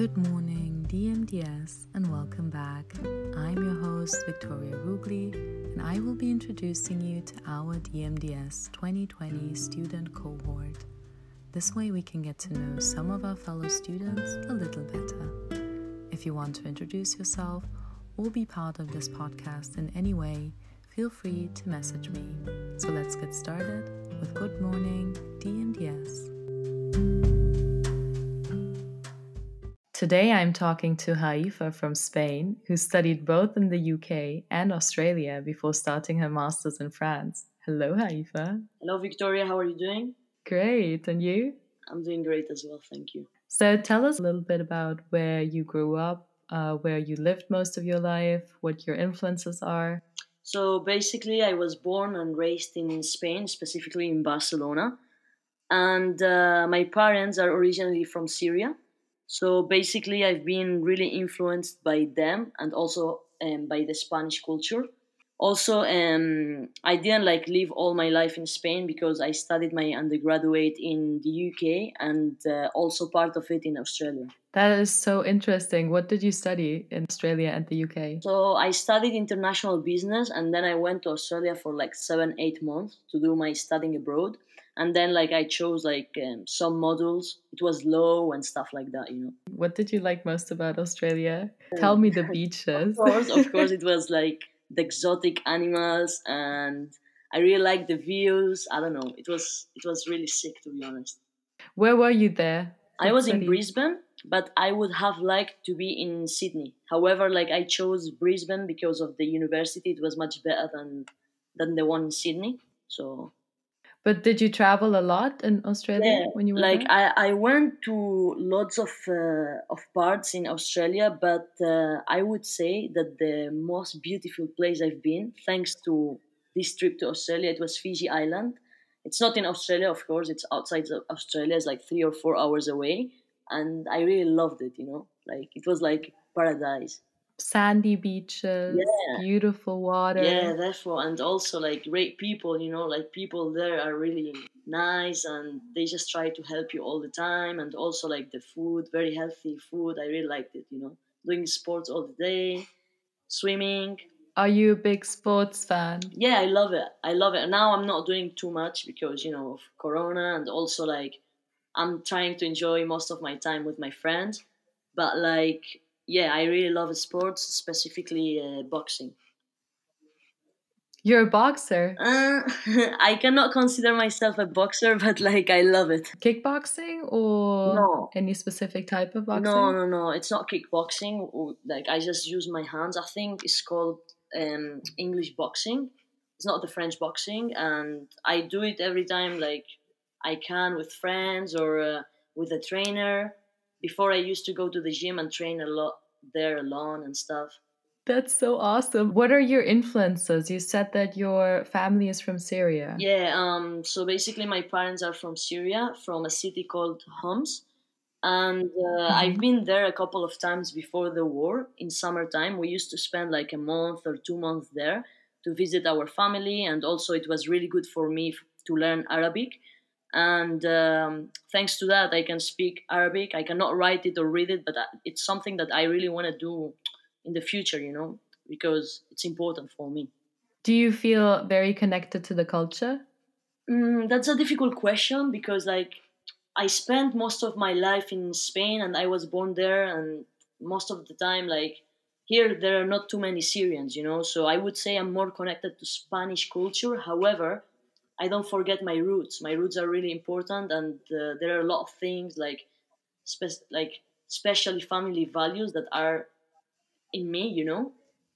Good morning, DMDS, and welcome back. I'm your host, Victoria Rugli, and I will be introducing you to our DMDS 2020 student cohort. This way, we can get to know some of our fellow students a little better. If you want to introduce yourself or be part of this podcast in any way, feel free to message me. So let's get started with Good Morning, DMDS. Today I'm talking to Haifa from Spain, who studied both in the UK and Australia before starting her masters in France. Hello, Haifa. Hello, Victoria. How are you doing? Great. And you? I'm doing great as well. Thank you. So tell us a little bit about where you grew up, uh, where you lived most of your life, what your influences are. So basically, I was born and raised in Spain, specifically in Barcelona. And uh, my parents are originally from Syria. So basically, I've been really influenced by them and also um, by the Spanish culture. Also, um, I didn't like live all my life in Spain because I studied my undergraduate in the UK and uh, also part of it in Australia. That is so interesting. What did you study in Australia and the UK? So I studied international business and then I went to Australia for like seven, eight months to do my studying abroad and then like i chose like um, some models. It was low and stuff like that you know. What did you like most about australia? Tell me the beaches. of course of course it was like the exotic animals and i really liked the views. I don't know. It was it was really sick to be honest. Where were you there? I was in brisbane but i would have liked to be in sydney. However like i chose brisbane because of the university. It was much better than than the one in sydney. So but did you travel a lot in Australia yeah, when you were like there? I, I went to lots of uh, of parts in Australia, but uh, I would say that the most beautiful place I've been, thanks to this trip to Australia, it was Fiji Island. It's not in Australia, of course. It's outside of Australia. It's like three or four hours away, and I really loved it. You know, like it was like paradise sandy beaches, yeah. beautiful water. Yeah, therefore, and also like great people. You know, like people there are really nice, and they just try to help you all the time. And also like the food, very healthy food. I really liked it. You know, doing sports all the day, swimming. Are you a big sports fan? Yeah, I love it. I love it. Now I'm not doing too much because you know of Corona, and also like I'm trying to enjoy most of my time with my friends. But like yeah, I really love sports, specifically uh, boxing. You're a boxer. Uh, I cannot consider myself a boxer, but like I love it. Kickboxing or no. any specific type of boxing? No, no, no. It's not kickboxing. Like I just use my hands. I think it's called um, English boxing. It's not the French boxing, and I do it every time like I can with friends or uh, with a trainer before I used to go to the gym and train a lot there alone and stuff. That's so awesome. What are your influences? You said that your family is from Syria. Yeah, um, so basically my parents are from Syria, from a city called Homs. And uh, mm-hmm. I've been there a couple of times before the war in summertime. We used to spend like a month or two months there to visit our family, and also it was really good for me to learn Arabic and um, thanks to that i can speak arabic. I cannot write it or read it but it's something that i really want to do in the future you know because it's important for me. Do you feel very connected to the culture? Mm, that's a difficult question because like i spent most of my life in spain and i was born there and most of the time like here there are not too many syrians you know? So i would say i'm more connected to spanish culture. However I don't forget my roots. My roots are really important, and uh, there are a lot of things like, spe- like especially family values that are in me, you know.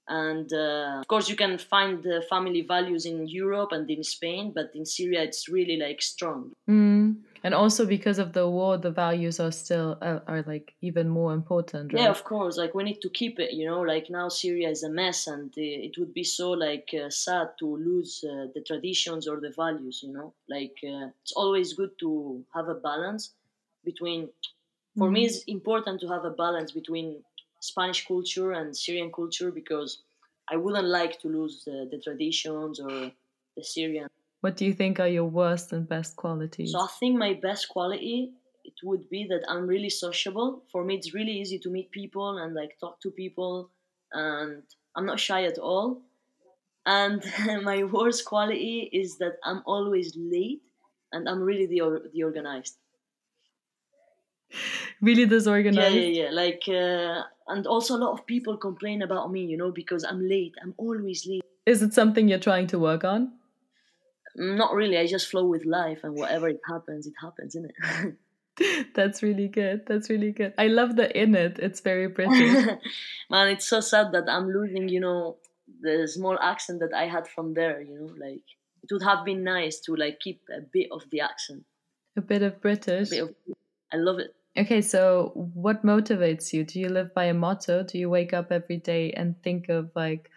And uh, of course, you can find the family values in Europe and in Spain, but in Syria, it's really like strong. Mm and also because of the war the values are still uh, are like even more important right? yeah of course like we need to keep it you know like now syria is a mess and it would be so like uh, sad to lose uh, the traditions or the values you know like uh, it's always good to have a balance between for mm-hmm. me it's important to have a balance between spanish culture and syrian culture because i wouldn't like to lose the, the traditions or the syrian what do you think are your worst and best qualities? So I think my best quality it would be that I'm really sociable. For me, it's really easy to meet people and like talk to people, and I'm not shy at all. And my worst quality is that I'm always late, and I'm really the the organized. Really disorganized. Yeah, yeah, yeah. Like, uh, and also a lot of people complain about me, you know, because I'm late. I'm always late. Is it something you're trying to work on? Not really. I just flow with life, and whatever it happens, it happens, isn't it? That's really good. That's really good. I love the in it. It's very British. Man, it's so sad that I'm losing, you know, the small accent that I had from there, you know, like it would have been nice to like keep a bit of the accent. A bit of British. Bit of, I love it. Okay, so what motivates you? Do you live by a motto? Do you wake up every day and think of like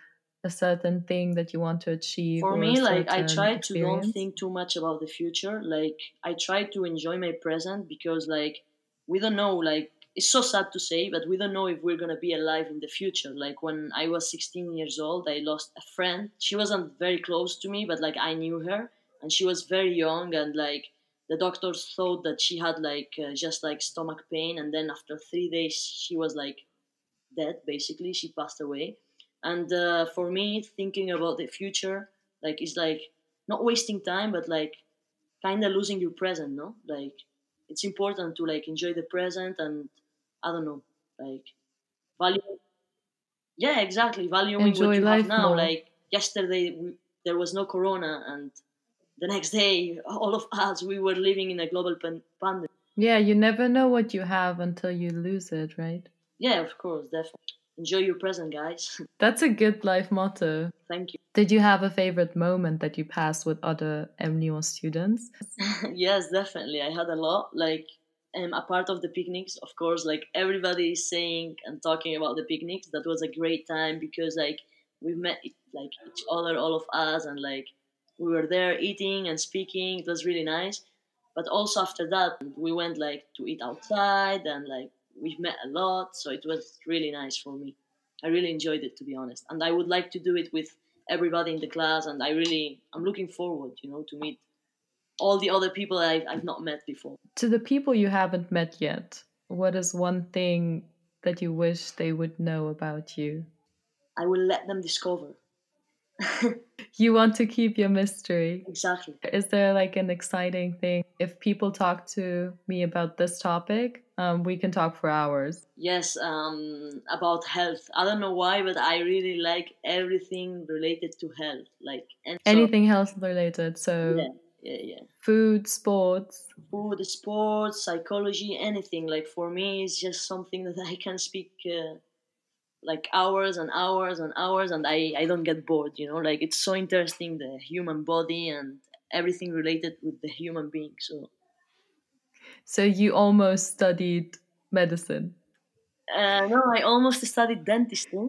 a certain thing that you want to achieve? For me, like I try experience? to don't think too much about the future. Like I try to enjoy my present because like we don't know like it's so sad to say, but we don't know if we're gonna be alive in the future. Like when I was 16 years old, I lost a friend. She wasn't very close to me, but like I knew her, and she was very young, and like the doctors thought that she had like uh, just like stomach pain, and then after three days, she was like dead. Basically, she passed away and uh, for me thinking about the future like it's like not wasting time but like kind of losing your present no? Like it's important to like enjoy the present and i don't know like value yeah exactly valuing enjoy what you have now. more. like yesterday we, there was no corona and the next day all of us we were living in a global pan- pandemic. Yeah you never know what you have until you lose it right? Yeah of course definitely enjoy your present, guys. That's a good life motto. Thank you. Did you have a favorite moment that you passed with other MNUO students? yes, definitely. I had a lot. Like, um, a part of the picnics, of course, like everybody is saying and talking about the picnics. That was a great time because, like, we met like each other, all of us, and like we were there eating and speaking. It was really nice. But also after that, we went like to eat outside and like we've met a lot, so it was really nice for me. I really enjoyed it to be honest, and I would like to do it with everybody in the class. And I really, I'm looking forward, you know, to meet all the other people I've, I've not met before. To the people you haven't met yet, what is one thing that you wish they would know about you? I will let them discover. you want to keep your mystery. Exactly. Is there like an exciting thing? If people talk to me about this topic, um, we can talk for hours. Yes, um, about health. I don't know why, but I really like everything related to health. Like anything so, health related. So yeah, yeah, yeah. Food, sports. Food, sports, psychology, anything. Like for me, it's just something that I can speak. Uh, like hours and hours and hours and I, I don't get bored you know like it's so interesting the human body and everything related with the human being so so you almost studied medicine. Uh, no i almost studied dentistry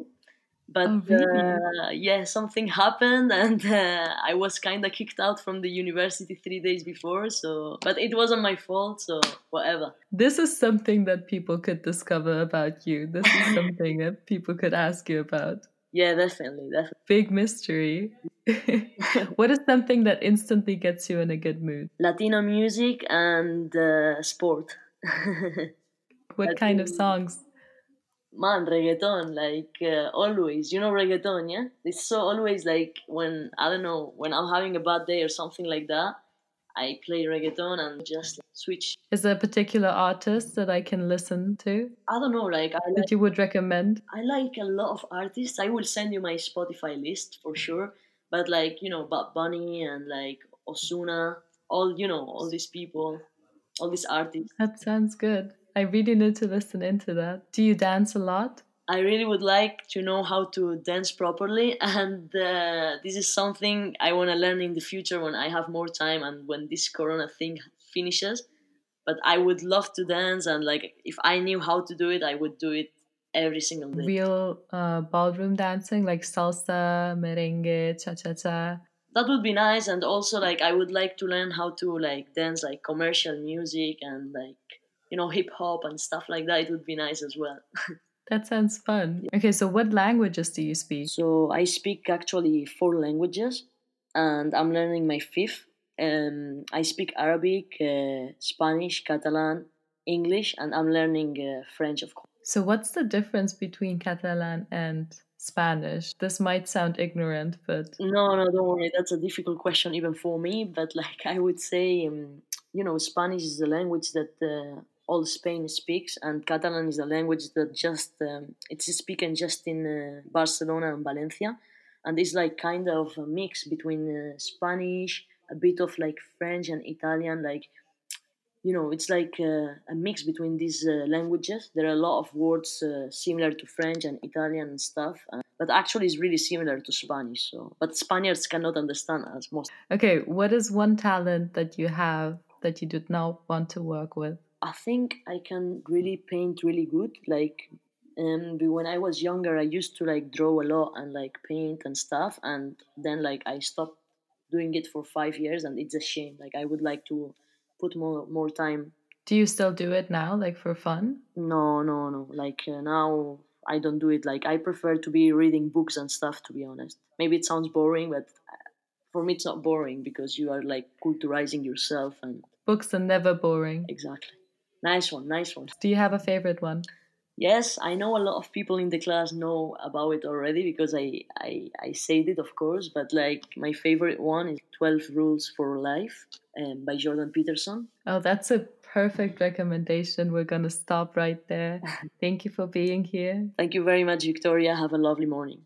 but oh, really? uh, yeah something happened and uh, i was kind of kicked out from the university three days before so but it wasn't my fault so whatever. This is something that people could discover about you. This is something that people could ask you about yeah definitely definitely. Big mystery. What is something that instantly gets you in a good mood? Latino music and uh, sport. What kind of songs? Man reggaeton like uh, always. You know reggaeton yeah? It's so always like when i don't know when i'm having a bad day or something like that i play reggaeton and just switch. Is there a particular artist that i can listen to? I don't know like I like, that you would recommend? I like a lot of artists. I will send you my spotify list for sure but like you know Bad Bunny and like Ozuna, all you know all these people all these artists. That sounds good. I really need to listen into that. Do you dance a lot? I really would like to know how to dance properly, and uh, this is something I want to learn in the future when I have more time and when this Corona thing finishes. But I would love to dance, and like if I knew how to do it, I would do it every single day. Real uh, ballroom dancing, like salsa, merengue, cha cha cha. That would be nice, and also like I would like to learn how to like dance like commercial music and like you know hip hop and stuff like that it would be nice as well that sounds fun okay so what languages do you speak so i speak actually four languages and i'm learning my fifth um, i speak arabic uh, spanish catalan English, and I'm learning uh, French, of course. So, what's the difference between Catalan and Spanish? This might sound ignorant, but no, no, don't worry. That's a difficult question even for me. But like I would say, um, you know, Spanish is the language that uh, all Spain speaks, and Catalan is a language that just um, it's spoken just in uh, Barcelona and Valencia, and it's like kind of a mix between uh, Spanish, a bit of like French and Italian, like you know, it's like uh, a mix between these uh, languages. There are a lot of words uh, similar to French and Italian and stuff, uh, but actually, it's really similar to Spanish. So, but Spaniards cannot understand us most. Okay, what is one talent that you have that you did not want to work with? I think I can really paint really good. Like um, when I was younger, I used to like draw a lot and like paint and stuff, and then like I stopped doing it for five years, and it's a shame. Like I would like to put more more time. Do you still do it now, like for fun? No, no, no. Like uh, now, I don't do it. Like I prefer to be reading books and stuff. To be honest, maybe it sounds boring, but uh, for me, it's not boring because you are like culturizing yourself and books are never boring. Exactly. Nice one, nice one. Do you have a favorite one? Yes, I know a lot of people in the class know about it already because I, I, I said it, of course. But like my favorite one is 12 Rules for Life um, by Jordan Peterson. Oh, that's a perfect recommendation. We're going to stop right there. Thank you for being here. Thank you very much, Victoria. Have a lovely morning.